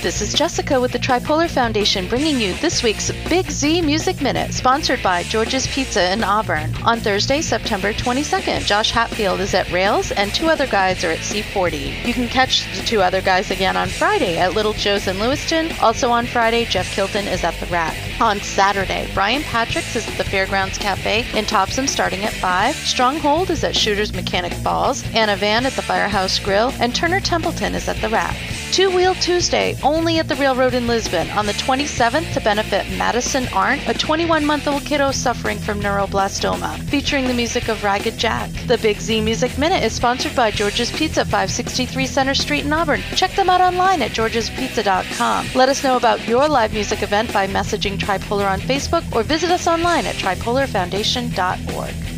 This is Jessica with the Tripolar Foundation bringing you this week's Big Z Music Minute, sponsored by George's Pizza in Auburn. On Thursday, September 22nd, Josh Hatfield is at Rails and two other guys are at C40. You can catch the two other guys again on Friday at Little Joe's in Lewiston. Also on Friday, Jeff Kilton is at the Rack. On Saturday, Brian Patrick's is at the Fairgrounds Cafe in Topsham starting at 5. Stronghold is at Shooter's Mechanic Falls. Anna Van at the Firehouse Grill. And Turner Templeton is at the Rack. Two Wheel Tuesday, only at the Railroad in Lisbon on the 27th to benefit Madison Arndt, a 21 month old kiddo suffering from neuroblastoma, featuring the music of Ragged Jack. The Big Z Music Minute is sponsored by George's Pizza, 563 Center Street in Auburn. Check them out online at georgespizza.com. Let us know about your live music event by messaging Tripolar on Facebook or visit us online at tripolarfoundation.org.